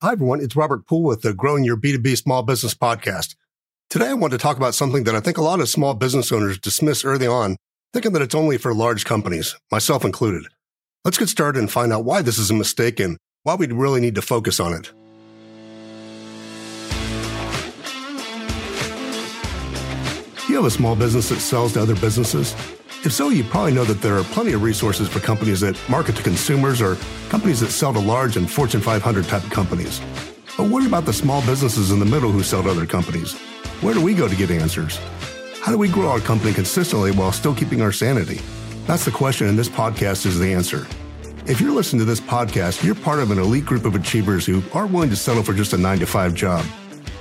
Hi, everyone. It's Robert Poole with the Growing Your B2B Small Business Podcast. Today, I want to talk about something that I think a lot of small business owners dismiss early on, thinking that it's only for large companies, myself included. Let's get started and find out why this is a mistake and why we really need to focus on it. Do you have a small business that sells to other businesses? If so, you probably know that there are plenty of resources for companies that market to consumers or companies that sell to large and Fortune 500 type of companies. But what about the small businesses in the middle who sell to other companies? Where do we go to get answers? How do we grow our company consistently while still keeping our sanity? That's the question, and this podcast is the answer. If you're listening to this podcast, you're part of an elite group of achievers who aren't willing to settle for just a nine to five job.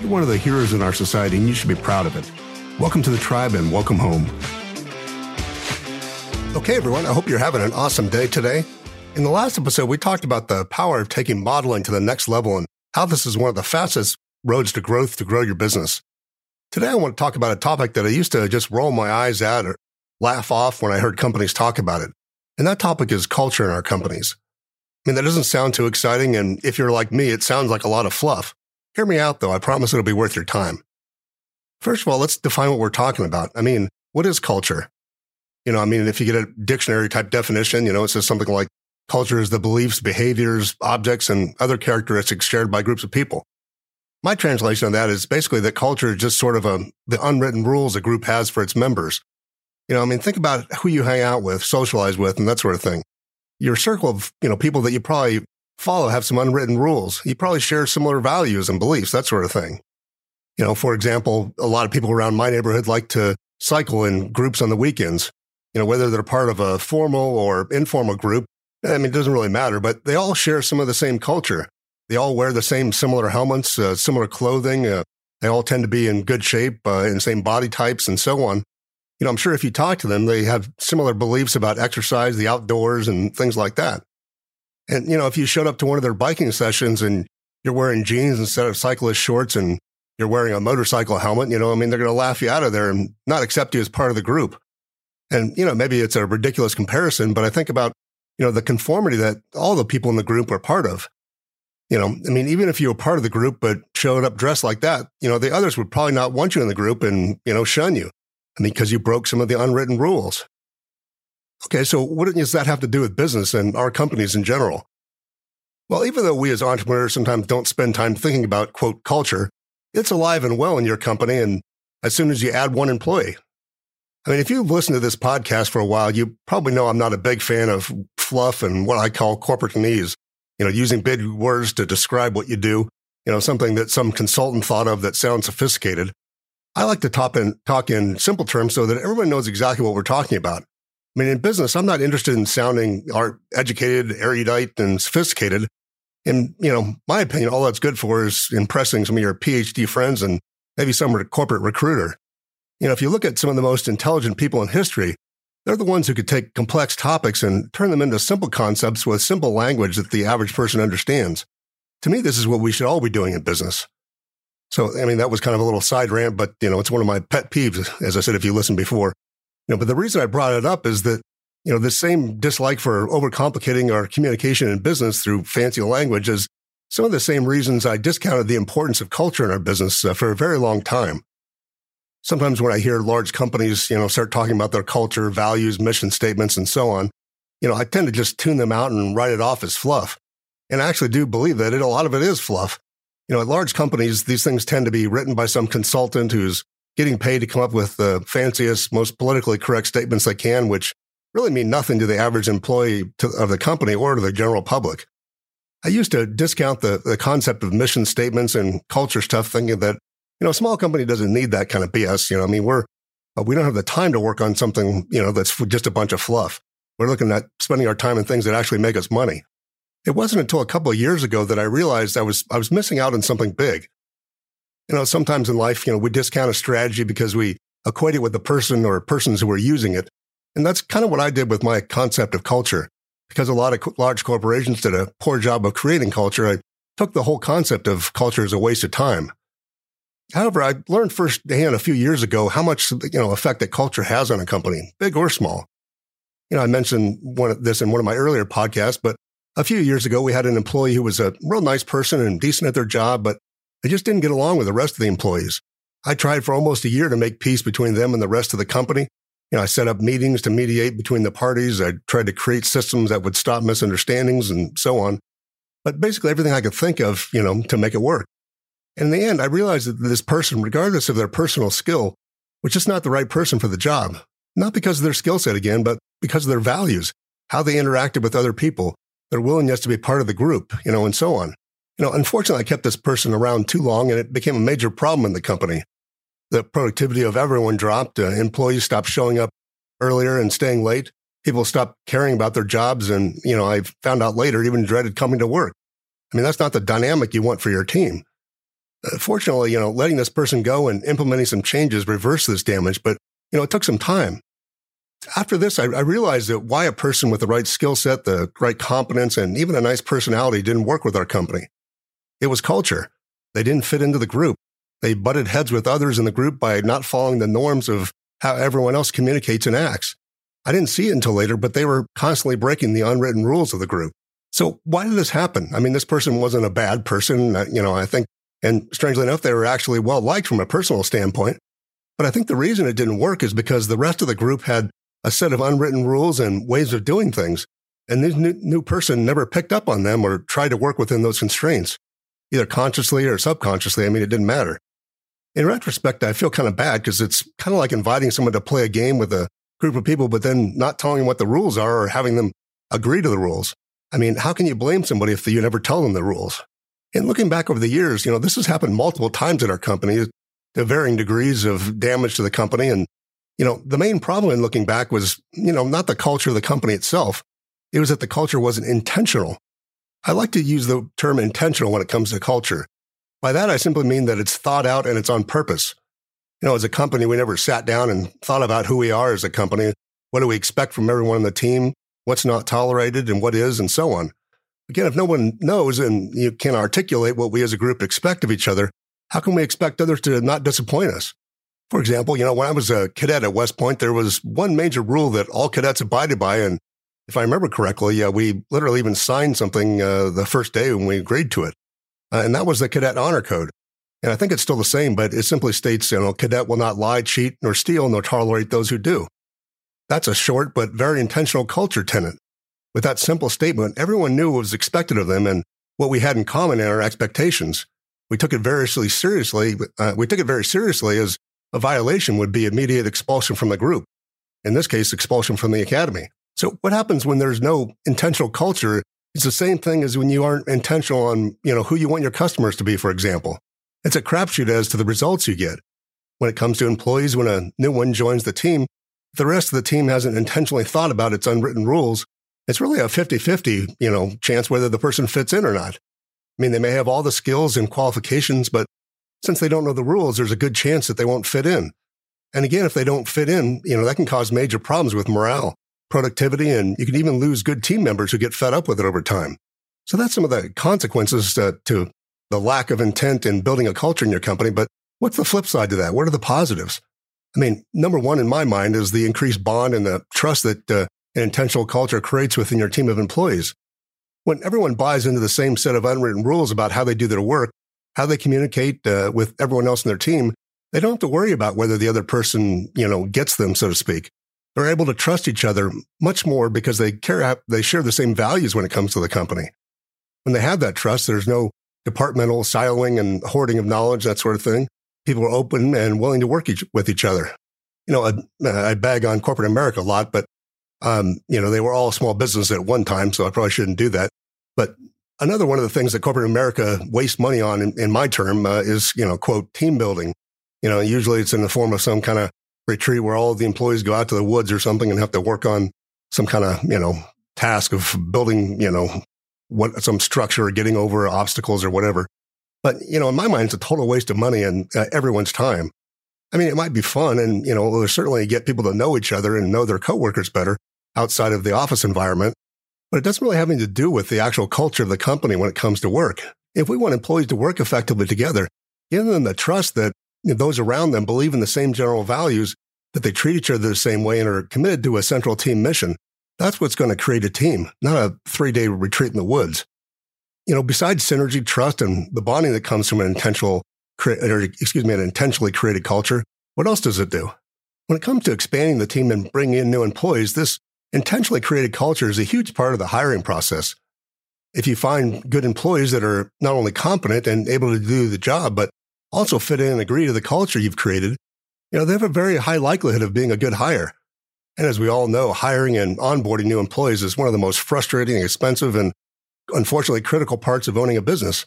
You're one of the heroes in our society, and you should be proud of it. Welcome to the tribe and welcome home. Okay, everyone, I hope you're having an awesome day today. In the last episode, we talked about the power of taking modeling to the next level and how this is one of the fastest roads to growth to grow your business. Today, I want to talk about a topic that I used to just roll my eyes at or laugh off when I heard companies talk about it. And that topic is culture in our companies. I mean, that doesn't sound too exciting. And if you're like me, it sounds like a lot of fluff. Hear me out, though. I promise it'll be worth your time. First of all, let's define what we're talking about. I mean, what is culture? You know, I mean, if you get a dictionary type definition, you know, it says something like culture is the beliefs, behaviors, objects, and other characteristics shared by groups of people. My translation of that is basically that culture is just sort of a, the unwritten rules a group has for its members. You know, I mean, think about who you hang out with, socialize with, and that sort of thing. Your circle of, you know, people that you probably follow have some unwritten rules. You probably share similar values and beliefs, that sort of thing. You know, for example, a lot of people around my neighborhood like to cycle in groups on the weekends you know, whether they're part of a formal or informal group, I mean, it doesn't really matter, but they all share some of the same culture. They all wear the same similar helmets, uh, similar clothing. Uh, they all tend to be in good shape, uh, in the same body types and so on. You know, I'm sure if you talk to them, they have similar beliefs about exercise, the outdoors and things like that. And, you know, if you showed up to one of their biking sessions and you're wearing jeans instead of cyclist shorts and you're wearing a motorcycle helmet, you know, I mean, they're going to laugh you out of there and not accept you as part of the group. And, you know, maybe it's a ridiculous comparison, but I think about, you know, the conformity that all the people in the group are part of. You know, I mean, even if you were part of the group, but showed up dressed like that, you know, the others would probably not want you in the group and, you know, shun you. I mean, because you broke some of the unwritten rules. Okay, so what does that have to do with business and our companies in general? Well, even though we as entrepreneurs sometimes don't spend time thinking about, quote, culture, it's alive and well in your company. And as soon as you add one employee, I mean, if you've listened to this podcast for a while, you probably know I'm not a big fan of fluff and what I call corporationese. You know, using big words to describe what you do. You know, something that some consultant thought of that sounds sophisticated. I like to talk in, talk in simple terms so that everyone knows exactly what we're talking about. I mean, in business, I'm not interested in sounding art educated, erudite, and sophisticated. In you know, my opinion, all that's good for is impressing some of your PhD friends and maybe some corporate recruiter. You know, if you look at some of the most intelligent people in history, they're the ones who could take complex topics and turn them into simple concepts with simple language that the average person understands. To me, this is what we should all be doing in business. So, I mean, that was kind of a little side rant, but you know, it's one of my pet peeves, as I said, if you listened before. You know, but the reason I brought it up is that, you know, the same dislike for overcomplicating our communication in business through fancy language is some of the same reasons I discounted the importance of culture in our business uh, for a very long time sometimes when I hear large companies, you know, start talking about their culture, values, mission statements, and so on, you know, I tend to just tune them out and write it off as fluff. And I actually do believe that it, a lot of it is fluff. You know, at large companies, these things tend to be written by some consultant who's getting paid to come up with the fanciest, most politically correct statements they can, which really mean nothing to the average employee to, of the company or to the general public. I used to discount the, the concept of mission statements and culture stuff, thinking that you know, a small company doesn't need that kind of BS. You know, I mean, we're, uh, we don't have the time to work on something, you know, that's just a bunch of fluff. We're looking at spending our time on things that actually make us money. It wasn't until a couple of years ago that I realized I was, I was missing out on something big. You know, sometimes in life, you know, we discount a strategy because we equate it with the person or persons who are using it. And that's kind of what I did with my concept of culture. Because a lot of large corporations did a poor job of creating culture, I took the whole concept of culture as a waste of time. However, I learned firsthand a few years ago how much you know effect that culture has on a company, big or small. You know, I mentioned one, this in one of my earlier podcasts, but A few years ago, we had an employee who was a real nice person and decent at their job, but they just didn't get along with the rest of the employees. I tried for almost a year to make peace between them and the rest of the company. You know, I set up meetings to mediate between the parties. I tried to create systems that would stop misunderstandings and so on. But basically everything I could think of, you know, to make it work. And in the end, I realized that this person, regardless of their personal skill, was just not the right person for the job. Not because of their skill set again, but because of their values, how they interacted with other people, their willingness to be part of the group, you know, and so on. You know, unfortunately, I kept this person around too long and it became a major problem in the company. The productivity of everyone dropped. Uh, employees stopped showing up earlier and staying late. People stopped caring about their jobs. And, you know, I found out later, even dreaded coming to work. I mean, that's not the dynamic you want for your team. Uh, fortunately, you know, letting this person go and implementing some changes reversed this damage, but, you know, it took some time after this, I, I, realized that why a person with the right skill set, the right competence, and even a nice personality didn't work with our company. It was culture. They didn't fit into the group. They butted heads with others in the group by not following the norms of how everyone else communicates and acts. I didn't see it until later, but they were constantly breaking the unwritten rules of the group. So why did this happen? I mean, this person wasn't a bad person. Uh, you know, I think, and strangely enough, they were actually well liked from a personal standpoint. But I think the reason it didn't work is because the rest of the group had a set of unwritten rules and ways of doing things. And this new, new person never picked up on them or tried to work within those constraints, either consciously or subconsciously. I mean, it didn't matter. In retrospect, I feel kind of bad because it's kind of like inviting someone to play a game with a group of people, but then not telling them what the rules are or having them agree to the rules. I mean, how can you blame somebody if you never tell them the rules? And looking back over the years, you know, this has happened multiple times at our company to varying degrees of damage to the company and you know, the main problem in looking back was, you know, not the culture of the company itself. It was that the culture wasn't intentional. I like to use the term intentional when it comes to culture. By that, I simply mean that it's thought out and it's on purpose. You know, as a company, we never sat down and thought about who we are as a company. What do we expect from everyone on the team? What's not tolerated and what is, and so on. Again, if no one knows and you can't articulate what we as a group expect of each other, how can we expect others to not disappoint us? For example, you know, when I was a cadet at West Point, there was one major rule that all cadets abided by. And if I remember correctly, uh, we literally even signed something uh, the first day when we agreed to it. Uh, and that was the Cadet Honor Code. And I think it's still the same, but it simply states, you know, cadet will not lie, cheat, nor steal, nor tolerate those who do. That's a short but very intentional culture tenet. With that simple statement, everyone knew what was expected of them and what we had in common in our expectations. We took it very seriously. Uh, we took it very seriously as a violation would be immediate expulsion from the group. In this case, expulsion from the academy. So what happens when there's no intentional culture? It's the same thing as when you aren't intentional on, you know, who you want your customers to be, for example. It's a crapshoot as to the results you get. When it comes to employees, when a new one joins the team, the rest of the team hasn't intentionally thought about its unwritten rules. It's really a 50-50, you know, chance whether the person fits in or not. I mean, they may have all the skills and qualifications, but since they don't know the rules, there's a good chance that they won't fit in. And again, if they don't fit in, you know, that can cause major problems with morale, productivity, and you can even lose good team members who get fed up with it over time. So that's some of the consequences uh, to the lack of intent in building a culture in your company. But what's the flip side to that? What are the positives? I mean, number one in my mind is the increased bond and the trust that uh, intentional culture creates within your team of employees. When everyone buys into the same set of unwritten rules about how they do their work, how they communicate uh, with everyone else in their team, they don't have to worry about whether the other person, you know, gets them, so to speak. They're able to trust each other much more because they care, they share the same values when it comes to the company. When they have that trust, there's no departmental siloing and hoarding of knowledge, that sort of thing. People are open and willing to work each, with each other. You know, I, I bag on corporate America a lot, but, um, you know, they were all small business at one time, so I probably shouldn't do that. But Another one of the things that corporate America wastes money on, in, in my term, uh, is you know quote team building. You know, usually it's in the form of some kind of retreat where all the employees go out to the woods or something and have to work on some kind of you know task of building you know what some structure or getting over obstacles or whatever. But you know, in my mind, it's a total waste of money and uh, everyone's time. I mean, it might be fun, and you know, certainly get people to know each other and know their coworkers better outside of the office environment but it doesn't really have anything to do with the actual culture of the company when it comes to work. If we want employees to work effectively together, give them the trust that those around them believe in the same general values, that they treat each other the same way and are committed to a central team mission. That's what's going to create a team, not a three day retreat in the woods. You know, besides synergy, trust, and the bonding that comes from an intentional, or excuse me, an intentionally created culture, what else does it do? When it comes to expanding the team and bringing in new employees, this intentionally created culture is a huge part of the hiring process. If you find good employees that are not only competent and able to do the job, but also fit in and agree to the culture you've created, you know, they have a very high likelihood of being a good hire. And as we all know, hiring and onboarding new employees is one of the most frustrating, expensive, and unfortunately critical parts of owning a business.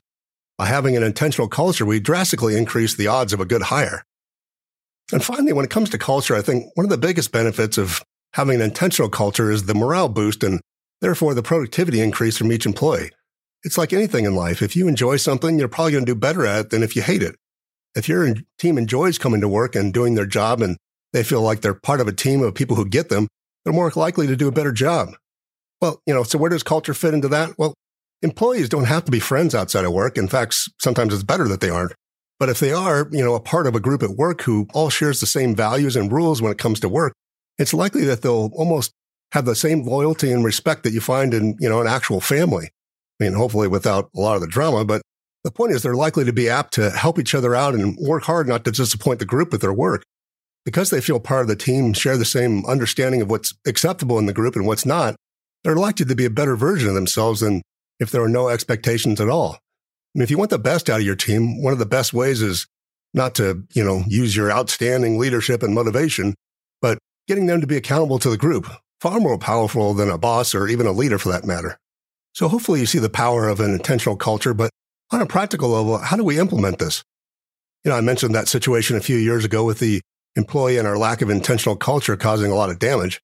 By having an intentional culture, we drastically increase the odds of a good hire. And finally, when it comes to culture, I think one of the biggest benefits of having an intentional culture is the morale boost and therefore the productivity increase from each employee. It's like anything in life. If you enjoy something, you're probably going to do better at it than if you hate it. If your team enjoys coming to work and doing their job and they feel like they're part of a team of people who get them, they're more likely to do a better job. Well, you know, so where does culture fit into that? Well, employees don't have to be friends outside of work. In fact, sometimes it's better that they aren't. But if they are, you know, a part of a group at work who all shares the same values and rules when it comes to work, it's likely that they'll almost have the same loyalty and respect that you find in, you know, an actual family. I mean, hopefully without a lot of the drama, but the point is they're likely to be apt to help each other out and work hard not to disappoint the group with their work. Because they feel part of the team, share the same understanding of what's acceptable in the group and what's not, they're likely to be a better version of themselves than if there are no expectations at all. I mean, if you want the best out of your team, one of the best ways is not to, you know, use your outstanding leadership and motivation, getting them to be accountable to the group, far more powerful than a boss or even a leader for that matter. So hopefully you see the power of an intentional culture, but on a practical level, how do we implement this? You know, I mentioned that situation a few years ago with the employee and our lack of intentional culture causing a lot of damage.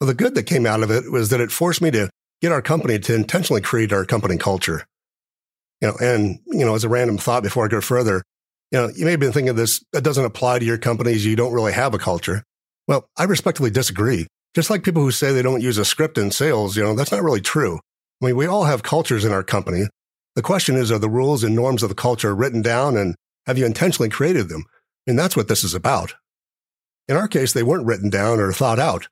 Well, the good that came out of it was that it forced me to get our company to intentionally create our company culture. You know, and, you know, as a random thought before I go further, you know, you may have been thinking this, that doesn't apply to your companies. You don't really have a culture. Well, I respectfully disagree. Just like people who say they don't use a script in sales, you know, that's not really true. I mean, we all have cultures in our company. The question is, are the rules and norms of the culture written down and have you intentionally created them? I mean, that's what this is about. In our case, they weren't written down or thought out.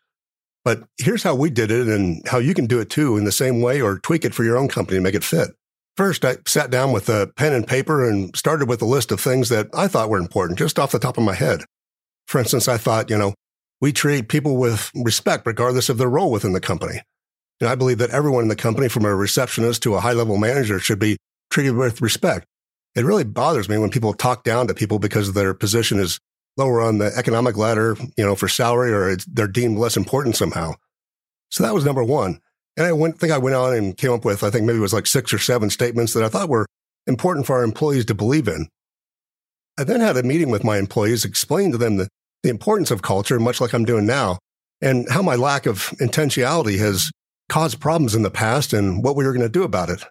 But here's how we did it and how you can do it too in the same way or tweak it for your own company and make it fit. First, I sat down with a pen and paper and started with a list of things that I thought were important just off the top of my head. For instance, I thought, you know, we treat people with respect regardless of their role within the company. And I believe that everyone in the company, from a receptionist to a high level manager, should be treated with respect. It really bothers me when people talk down to people because their position is lower on the economic ladder, you know, for salary or they're deemed less important somehow. So that was number one. And I went, think I went on and came up with, I think maybe it was like six or seven statements that I thought were important for our employees to believe in. I then had a meeting with my employees, explained to them the, the importance of culture, much like I'm doing now, and how my lack of intentionality has caused problems in the past and what we were going to do about it.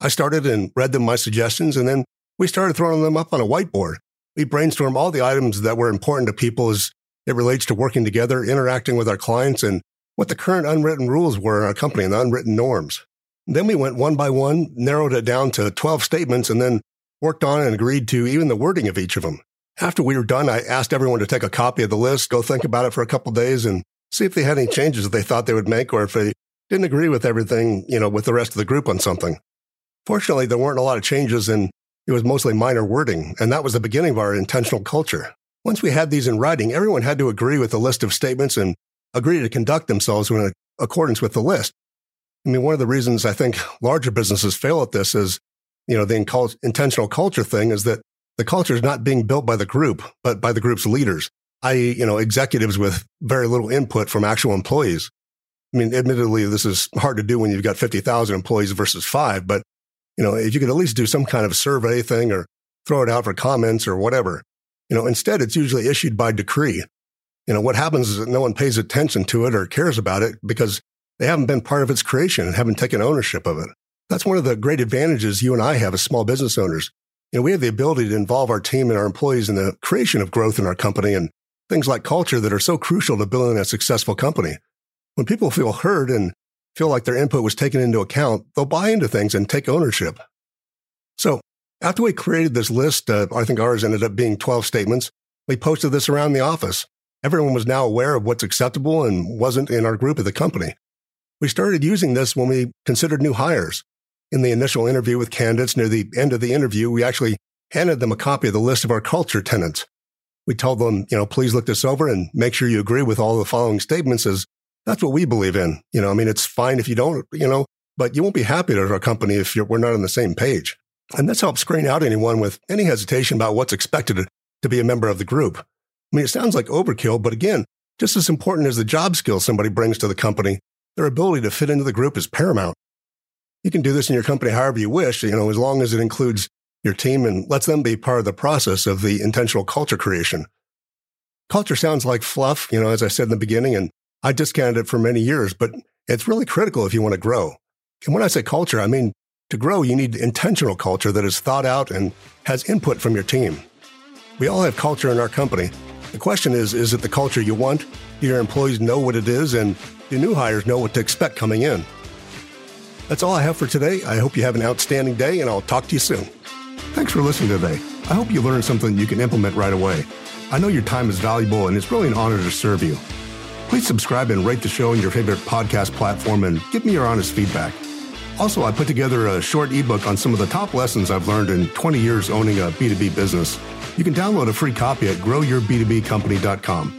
I started and read them my suggestions, and then we started throwing them up on a whiteboard. We brainstormed all the items that were important to people as it relates to working together, interacting with our clients, and what the current unwritten rules were in our company and the unwritten norms. Then we went one by one, narrowed it down to 12 statements, and then worked on and agreed to even the wording of each of them. After we were done, I asked everyone to take a copy of the list, go think about it for a couple days, and see if they had any changes that they thought they would make or if they didn't agree with everything, you know, with the rest of the group on something. Fortunately, there weren't a lot of changes and it was mostly minor wording, and that was the beginning of our intentional culture. Once we had these in writing, everyone had to agree with the list of statements and agree to conduct themselves in accordance with the list. I mean, one of the reasons I think larger businesses fail at this is, you know, the intentional culture thing is that the culture is not being built by the group, but by the group's leaders, i.e., you know, executives with very little input from actual employees. I mean, admittedly, this is hard to do when you've got 50,000 employees versus five, but you know, if you could at least do some kind of survey thing or throw it out for comments or whatever. You know, instead it's usually issued by decree. You know, what happens is that no one pays attention to it or cares about it because they haven't been part of its creation and haven't taken ownership of it. That's one of the great advantages you and I have as small business owners. You know, we have the ability to involve our team and our employees in the creation of growth in our company and things like culture that are so crucial to building a successful company. When people feel heard and feel like their input was taken into account, they'll buy into things and take ownership. So after we created this list, uh, I think ours ended up being 12 statements. We posted this around the office. Everyone was now aware of what's acceptable and wasn't in our group at the company. We started using this when we considered new hires. In the initial interview with candidates near the end of the interview, we actually handed them a copy of the list of our culture tenants. We told them, you know, please look this over and make sure you agree with all the following statements as that's what we believe in. You know, I mean, it's fine if you don't, you know, but you won't be happy at our company if we're not on the same page. And this helps screen out anyone with any hesitation about what's expected to be a member of the group. I mean, it sounds like overkill, but again, just as important as the job skills somebody brings to the company, their ability to fit into the group is paramount. You can do this in your company however you wish, you know, as long as it includes your team and lets them be part of the process of the intentional culture creation. Culture sounds like fluff, you know, as I said in the beginning, and I discounted it for many years, but it's really critical if you want to grow. And when I say culture, I mean to grow, you need intentional culture that is thought out and has input from your team. We all have culture in our company. The question is, is it the culture you want? Do your employees know what it is? And do new hires know what to expect coming in? That's all I have for today. I hope you have an outstanding day, and I'll talk to you soon. Thanks for listening today. I hope you learned something you can implement right away. I know your time is valuable, and it's really an honor to serve you. Please subscribe and rate the show in your favorite podcast platform and give me your honest feedback. Also, I put together a short ebook on some of the top lessons I've learned in 20 years owning a B2B business. You can download a free copy at growyourb2bcompany.com.